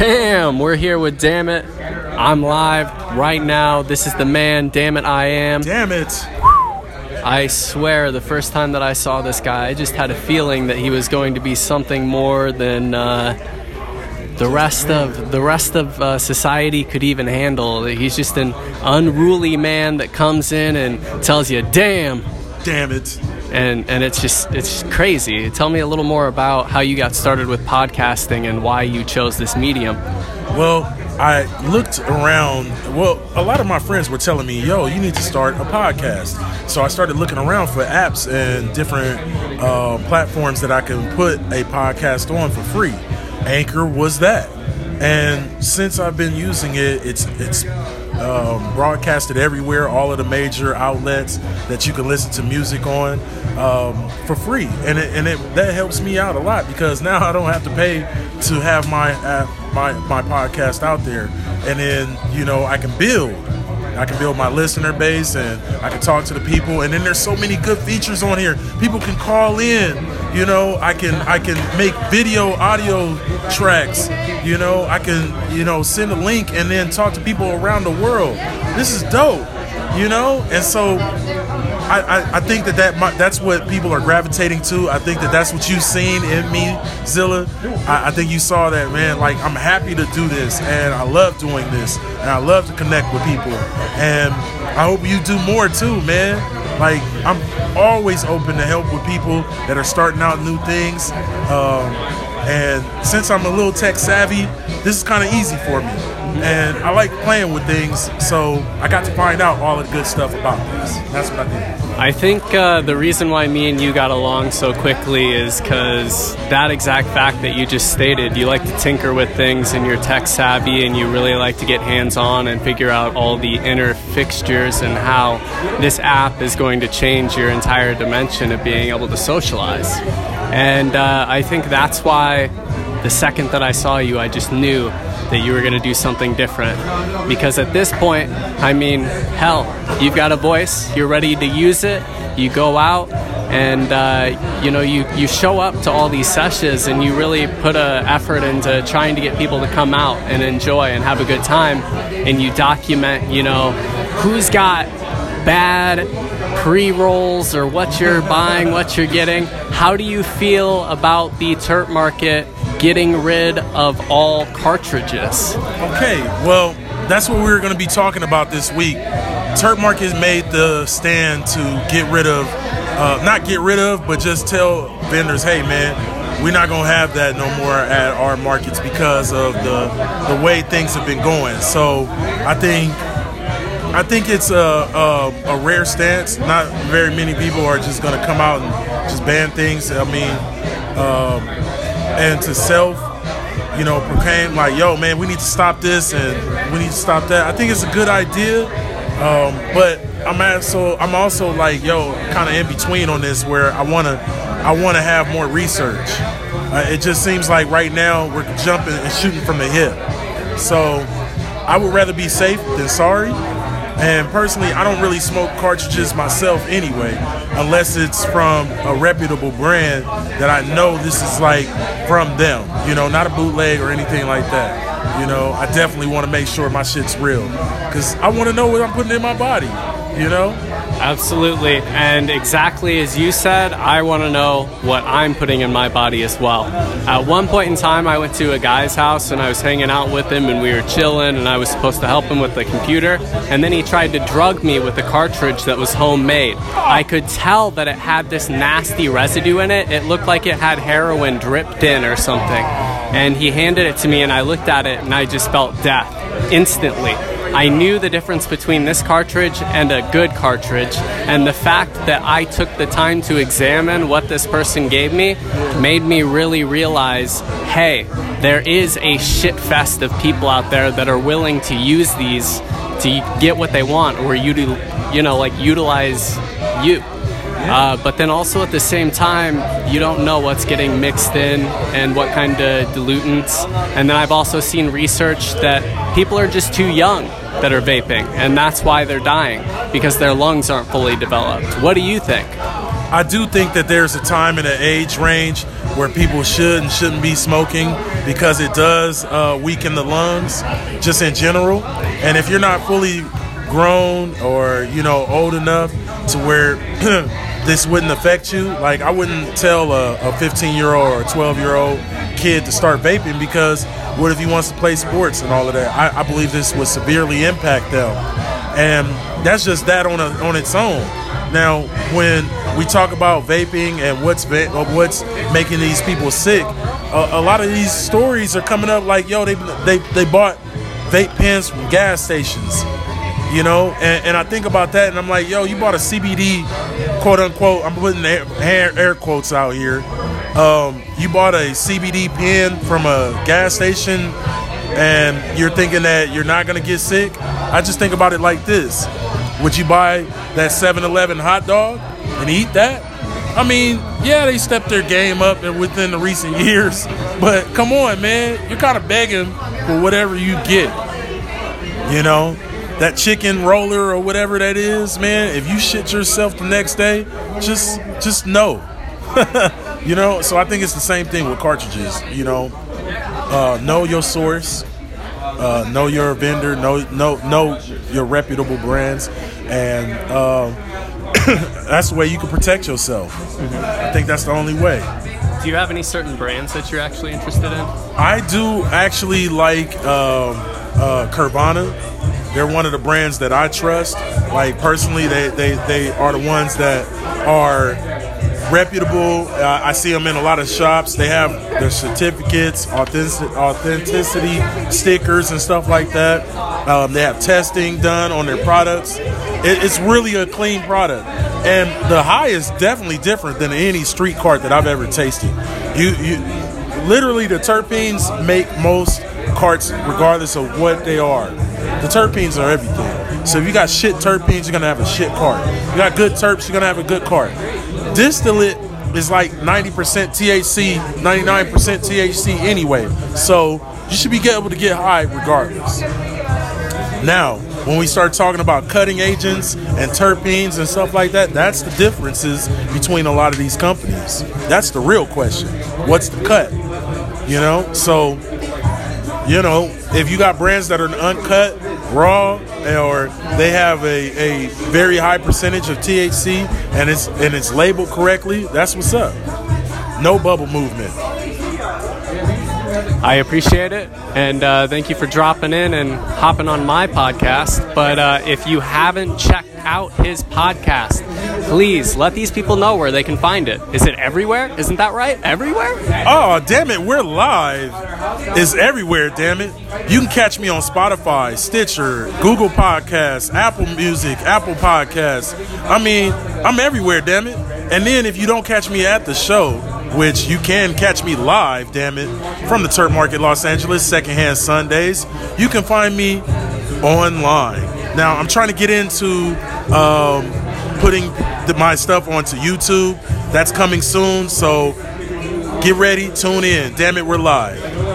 Damn, we're here with Damn It. I'm live right now. This is the man, Damn It, I am. Damn it. I swear, the first time that I saw this guy, I just had a feeling that he was going to be something more than uh, the rest of the rest of uh, society could even handle. He's just an unruly man that comes in and tells you, "Damn." Damn it. And and it's just it's crazy. Tell me a little more about how you got started with podcasting and why you chose this medium. Well, I looked around. Well, a lot of my friends were telling me, "Yo, you need to start a podcast." So I started looking around for apps and different uh, platforms that I can put a podcast on for free. Anchor was that, and since I've been using it, it's it's um, broadcasted everywhere, all of the major outlets that you can listen to music on um, for free, and it, and it, that helps me out a lot because now I don't have to pay to have my uh, my my podcast out there, and then you know I can build. I can build my listener base and I can talk to the people and then there's so many good features on here. People can call in, you know, I can I can make video audio tracks, you know, I can, you know, send a link and then talk to people around the world. This is dope, you know? And so I, I, think that, that that's what people are gravitating to. I think that that's what you've seen in me, Zilla. I, I, think you saw that, man. Like, I'm happy to do this, and I love doing this, and I love to connect with people. And I hope you do more too, man. Like, I'm always open to help with people that are starting out new things. Um, and since I'm a little tech savvy, this is kind of easy for me and I like playing with things, so I got to find out all the good stuff about this. That's what I did. I think uh, the reason why me and you got along so quickly is because that exact fact that you just stated. You like to tinker with things and you're tech savvy and you really like to get hands on and figure out all the inner fixtures and how this app is going to change your entire dimension of being able to socialize. And uh, I think that's why the second that I saw you, I just knew that you were going to do something different. Because at this point, I mean, hell, you've got a voice, you're ready to use it, you go out, and uh, you know you, you show up to all these sessions and you really put an effort into trying to get people to come out and enjoy and have a good time and you document you know who's got bad pre-rolls or what you're buying what you're getting how do you feel about the Terp market getting rid of all cartridges. Okay, well, that's what we are going to be talking about this week. Terp has made the stand to get rid of, uh, not get rid of, but just tell vendors, hey man, we're not going to have that no more at our markets because of the the way things have been going. So I think I think it's a, a, a, rare stance. Not very many people are just going to come out and just ban things. I mean, um, and to self, you know, proclaim like, yo, man, we need to stop this and we need to stop that. I think it's a good idea. Um, but I'm also I'm also like, yo, kind of in between on this where I wanna I wanna have more research. Uh, it just seems like right now we're jumping and shooting from the hip. So I would rather be safe than sorry. And personally, I don't really smoke cartridges myself anyway, unless it's from a reputable brand that I know this is like from them. You know, not a bootleg or anything like that. You know, I definitely want to make sure my shit's real because I want to know what I'm putting in my body. You know. Absolutely. And exactly as you said, I want to know what I'm putting in my body as well. At one point in time, I went to a guy's house and I was hanging out with him and we were chilling and I was supposed to help him with the computer. And then he tried to drug me with a cartridge that was homemade. I could tell that it had this nasty residue in it. It looked like it had heroin dripped in or something. And he handed it to me and I looked at it and I just felt death instantly. I knew the difference between this cartridge and a good cartridge, and the fact that I took the time to examine what this person gave me made me really realize hey, there is a shit fest of people out there that are willing to use these to get what they want or you you know like utilize you uh, but then also at the same time, you don't know what's getting mixed in and what kind of dilutants. And then I've also seen research that people are just too young that are vaping, and that's why they're dying because their lungs aren't fully developed. What do you think? I do think that there's a time and an age range where people should and shouldn't be smoking because it does uh, weaken the lungs, just in general. And if you're not fully grown or you know old enough to where this wouldn't affect you, like I wouldn't tell a 15 year old or a 12 year old kid to start vaping because what if he wants to play sports and all of that? I, I believe this would severely impact them, and that's just that on a, on its own. Now, when we talk about vaping and what's va- uh, what's making these people sick, a, a lot of these stories are coming up like, yo, they they they bought vape pens from gas stations you know and, and, i think about that and i'm like yo you bought a cbd quote unquote i'm putting air, air quotes out here. Um, you bought a cbd pen from a gas station and you're thinking that you're not going to get sick? I just think about it like this. Would you buy that 7-eleven hot dog and eat that? I mean, yeah, they stepped their game up within the recent years, but come on, man, you're kind of begging for whatever you get. You know, that chicken roller or whatever that is, man, if you shit yourself the next day, just just know. you know, so I think it's the same thing with cartridges, you know. Uh, know your source, uh, know your vendor, know know know your reputable brands, and uh, that's the way you can protect yourself. Mm-hmm. I think that's the only way. Do you have any certain brands that you're actually interested in? I do actually like um, uh, Kurvana. They're one of the brands that I trust. Like personally, they they, they are the ones that are reputable. Uh, I see them in a lot of shops. They have their certificates, authentic, authenticity stickers, and stuff like that. Um, they have testing done on their products. It, it's really a clean product, and the high is definitely different than any street cart that I've ever tasted. You, you literally the terpenes make most carts, regardless of what they are. The terpenes are everything. So if you got shit terpenes, you're gonna have a shit cart. You got good terps, you're gonna have a good cart. Distillate is like 90% THC, 99% THC anyway. So you should be able to get high regardless. Now, when we start talking about cutting agents and terpenes and stuff like that, that's the differences between a lot of these companies. That's the real question. What's the cut? You know? So, you know, if you got brands that are uncut, raw, or they have a, a very high percentage of THC and it's and it's labeled correctly, that's what's up. No bubble movement. I appreciate it, and uh, thank you for dropping in and hopping on my podcast. But uh, if you haven't checked out his podcast, please let these people know where they can find it. Is it everywhere? Isn't that right? Everywhere? Oh, damn it, we're live. It's everywhere, damn it. You can catch me on Spotify, Stitcher, Google Podcasts, Apple Music, Apple Podcasts. I mean, I'm everywhere, damn it. And then if you don't catch me at the show, which you can catch me live, damn it, from the Terp Market Los Angeles, secondhand Sundays. You can find me online. Now, I'm trying to get into um, putting the, my stuff onto YouTube. That's coming soon, so get ready, tune in. Damn it, we're live.